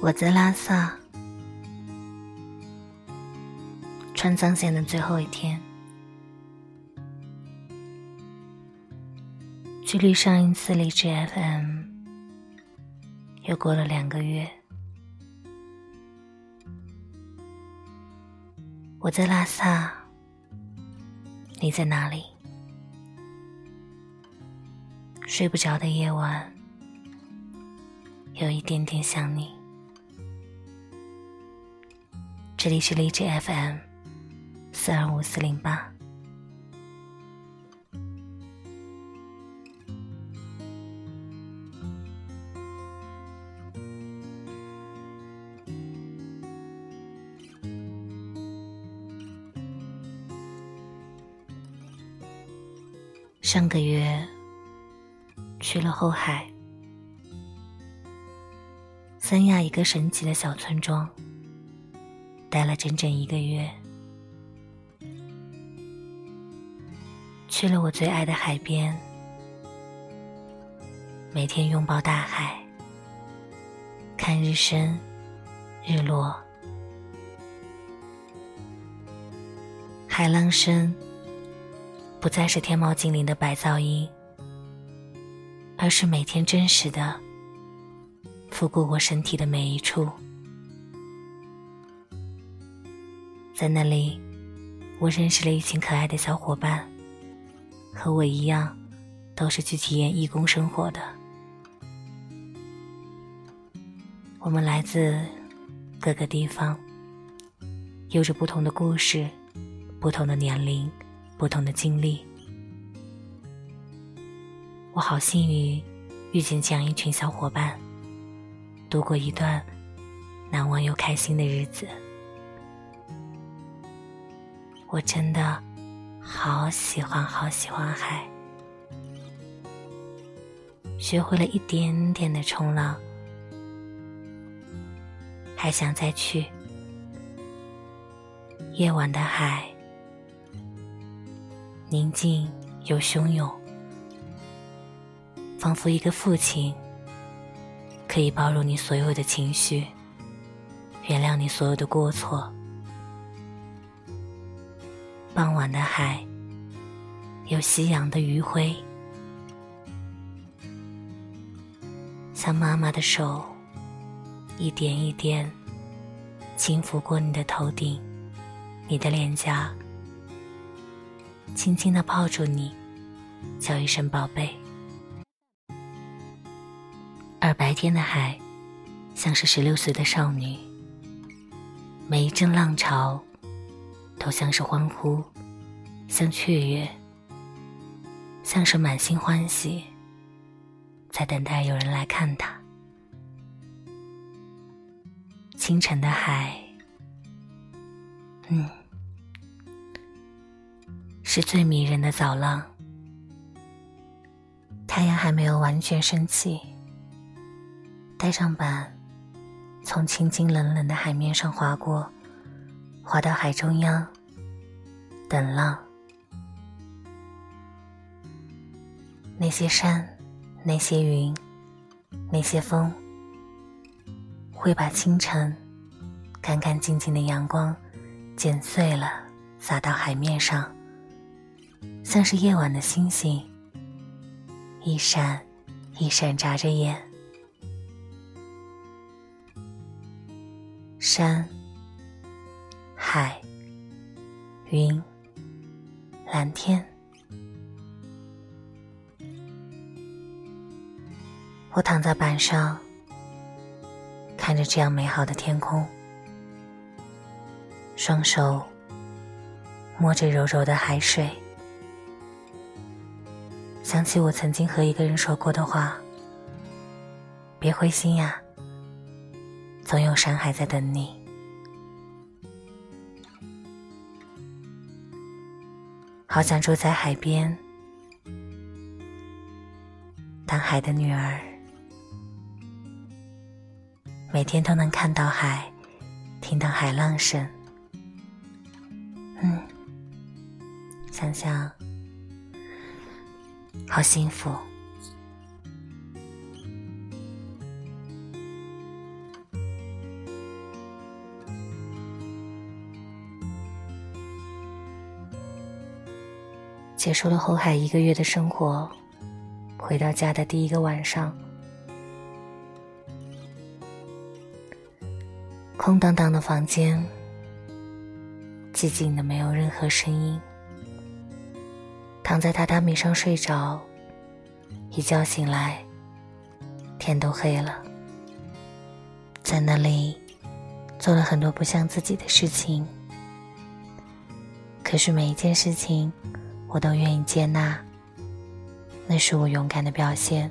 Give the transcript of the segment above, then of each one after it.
我在拉萨，川藏线的最后一天，距离上一次荔枝 FM 又过了两个月。我在拉萨，你在哪里？睡不着的夜晚，有一点点想你。这里是荔枝 FM 四二五四零八。上个月去了后海，三亚一个神奇的小村庄。待了整整一个月，去了我最爱的海边，每天拥抱大海，看日升日落，海浪声不再是天猫精灵的白噪音，而是每天真实的拂过我身体的每一处。在那里，我认识了一群可爱的小伙伴，和我一样，都是去体验义工生活的。我们来自各个地方，有着不同的故事，不同的年龄，不同的经历。我好幸运，遇见这样一群小伙伴，度过一段难忘又开心的日子。我真的好喜欢，好喜欢海，学会了一点点的冲浪，还想再去。夜晚的海，宁静又汹涌，仿佛一个父亲，可以包容你所有的情绪，原谅你所有的过错。傍晚的海，有夕阳的余晖，像妈妈的手，一点一点轻抚过你的头顶，你的脸颊，轻轻的抱住你，叫一声宝贝。而白天的海，像是十六岁的少女，每一阵浪潮。都像是欢呼，像雀跃，像是满心欢喜，在等待有人来看他。清晨的海，嗯，是最迷人的早浪。太阳还没有完全升起，带上板，从清清冷冷的海面上划过。滑到海中央，等浪。那些山，那些云，那些风，会把清晨干干净净的阳光剪碎了，洒到海面上，像是夜晚的星星，一闪一闪眨着眼。山。海、云、蓝天，我躺在板上，看着这样美好的天空，双手摸着柔柔的海水，想起我曾经和一个人说过的话：“别灰心呀，总有山海在等你。”好想住在海边，当海的女儿，每天都能看到海，听到海浪声。嗯，想想好幸福。结束了后海一个月的生活，回到家的第一个晚上，空荡荡的房间，寂静的没有任何声音。躺在榻榻米上睡着，一觉醒来，天都黑了。在那里做了很多不像自己的事情，可是每一件事情我都愿意接纳，那是我勇敢的表现。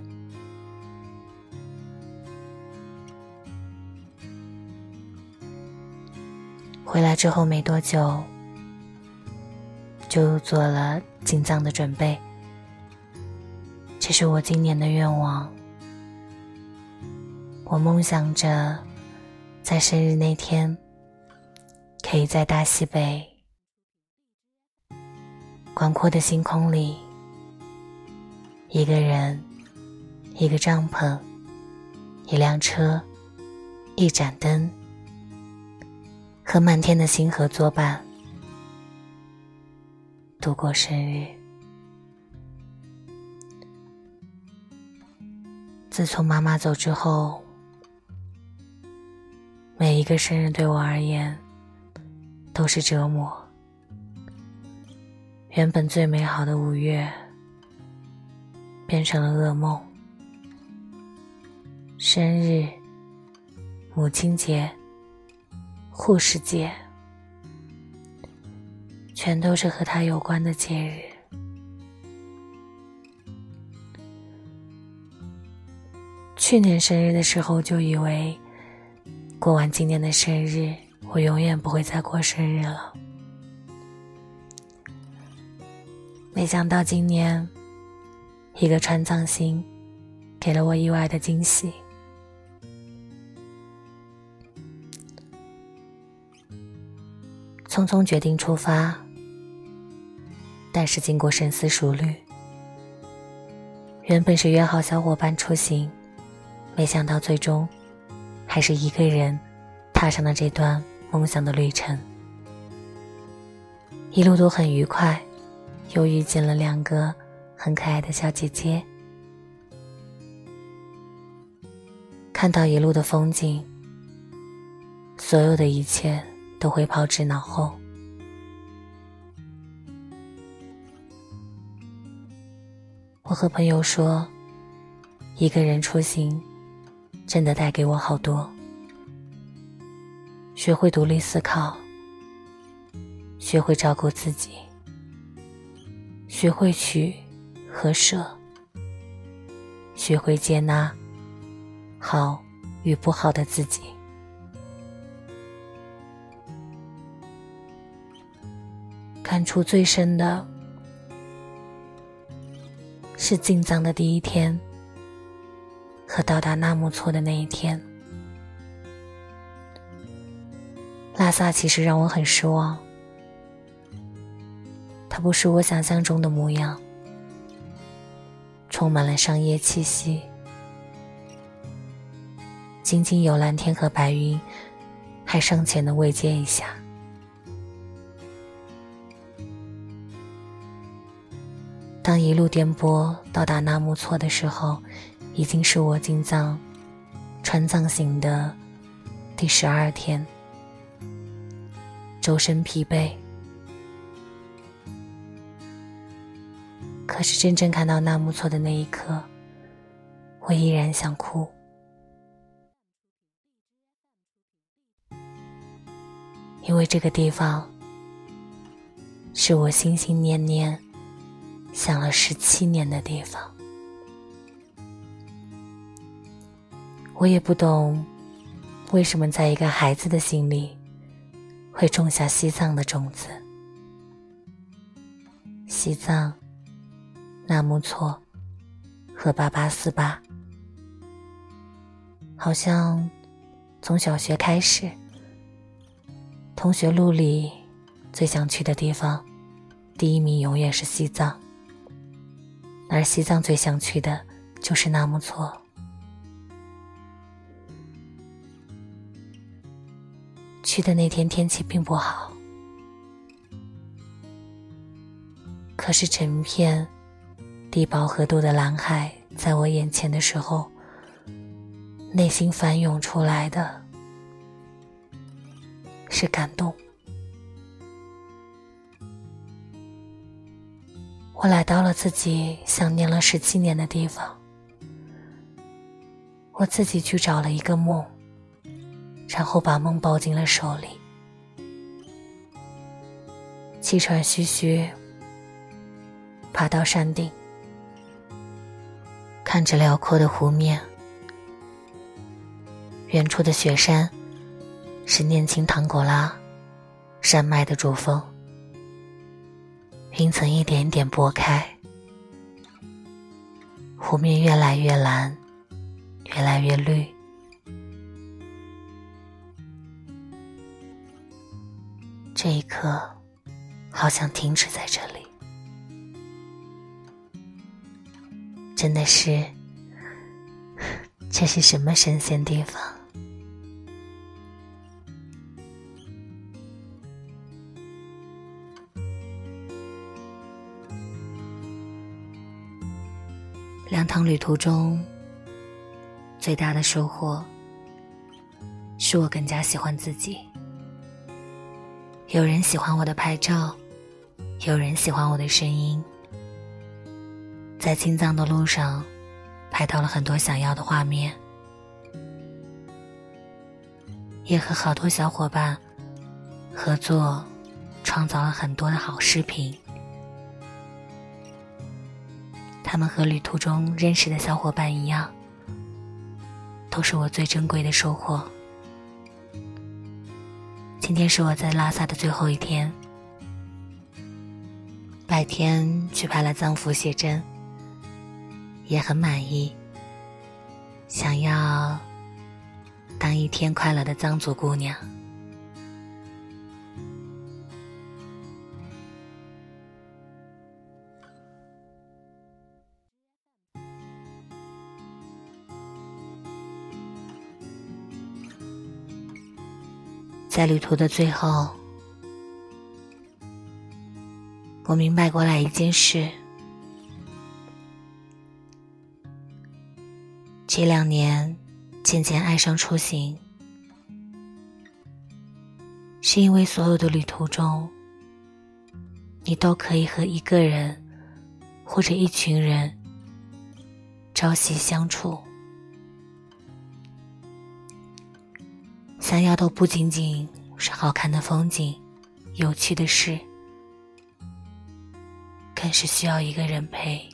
回来之后没多久，就做了进藏的准备，这是我今年的愿望。我梦想着。在生日那天，可以在大西北广阔的星空里，一个人，一个帐篷，一辆车，一盏灯，和满天的星河作伴，度过生日。自从妈妈走之后。每一个生日对我而言都是折磨。原本最美好的五月变成了噩梦。生日、母亲节、护士节，全都是和他有关的节日。去年生日的时候就以为。过完今年的生日，我永远不会再过生日了。没想到今年，一个川藏星给了我意外的惊喜。匆匆决定出发，但是经过深思熟虑，原本是约好小伙伴出行，没想到最终。还是一个人踏上了这段梦想的旅程，一路都很愉快，又遇见了两个很可爱的小姐姐。看到一路的风景，所有的一切都会抛之脑后。我和朋友说，一个人出行。真的带给我好多，学会独立思考，学会照顾自己，学会取和舍，学会接纳好与不好的自己。感触最深的是进藏的第一天。和到达纳木错的那一天，拉萨其实让我很失望。它不是我想象中的模样，充满了商业气息，仅仅有蓝天和白云，还尚且能慰藉一下。当一路颠簸到达纳木错的时候。已经是我进藏、川藏行的第十二天，周身疲惫。可是真正看到纳木错的那一刻，我依然想哭，因为这个地方是我心心念念想了十七年的地方。我也不懂，为什么在一个孩子的心里，会种下西藏的种子。西藏、纳木错和八八四八，好像从小学开始，同学录里最想去的地方，第一名永远是西藏，而西藏最想去的就是纳木错。去的那天天气并不好，可是整片低饱和度的蓝海在我眼前的时候，内心翻涌出来的是感动。我来到了自己想念了十七年的地方，我自己去找了一个梦，然后把梦抱进了手里。气喘吁吁，爬到山顶，看着辽阔的湖面，远处的雪山是念青唐古拉山脉的主峰，云层一点一点拨开，湖面越来越蓝，越来越绿，这一刻。好想停止在这里，真的是，这是什么神仙地方？两趟旅途中，最大的收获，是我更加喜欢自己。有人喜欢我的拍照。有人喜欢我的声音，在青藏的路上拍到了很多想要的画面，也和好多小伙伴合作，创造了很多的好视频。他们和旅途中认识的小伙伴一样，都是我最珍贵的收获。今天是我在拉萨的最后一天。白天去拍了藏服写真，也很满意。想要当一天快乐的藏族姑娘。在旅途的最后。我明白过来一件事：这两年渐渐爱上出行，是因为所有的旅途中，你都可以和一个人或者一群人朝夕相处，想要的不仅仅是好看的风景、有趣的事。更是需要一个人陪。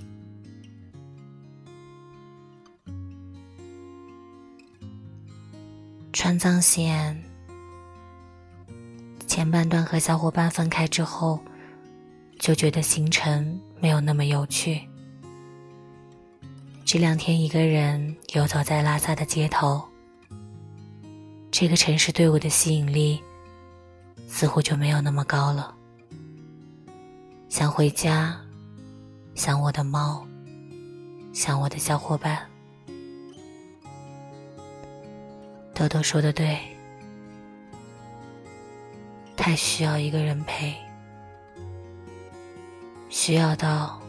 川藏线前半段和小伙伴分开之后，就觉得行程没有那么有趣。这两天一个人游走在拉萨的街头，这个城市对我的吸引力似乎就没有那么高了。想回家，想我的猫，想我的小伙伴。豆豆说的对，太需要一个人陪，需要到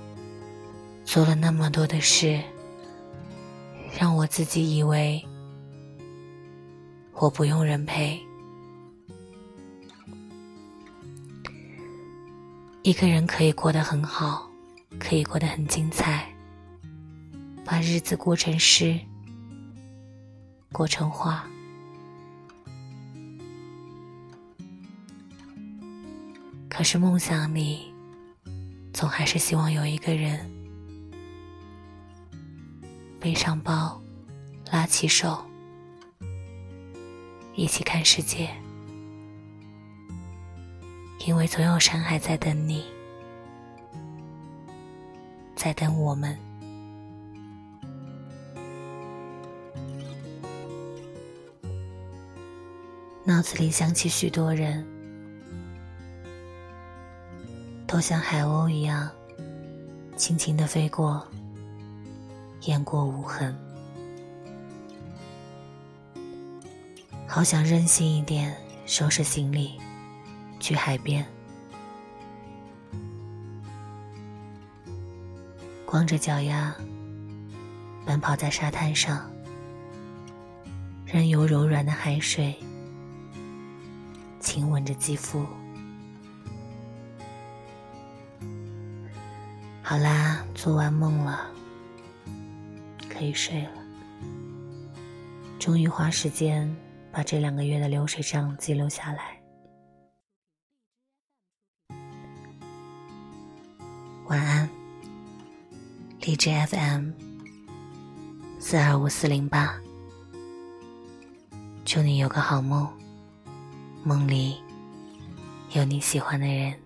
做了那么多的事，让我自己以为我不用人陪。一个人可以过得很好，可以过得很精彩，把日子过成诗，过成画。可是梦想里，总还是希望有一个人，背上包，拉起手，一起看世界。因为总有山海在等你，在等我们。脑子里想起许多人，都像海鸥一样，轻轻的飞过，雁过无痕。好想任性一点，收拾行李。去海边，光着脚丫奔跑在沙滩上，任由柔软的海水亲吻着肌肤。好啦，做完梦了，可以睡了。终于花时间把这两个月的流水账记录下来。晚安，荔枝 FM 四二五四零八。祝你有个好梦，梦里有你喜欢的人。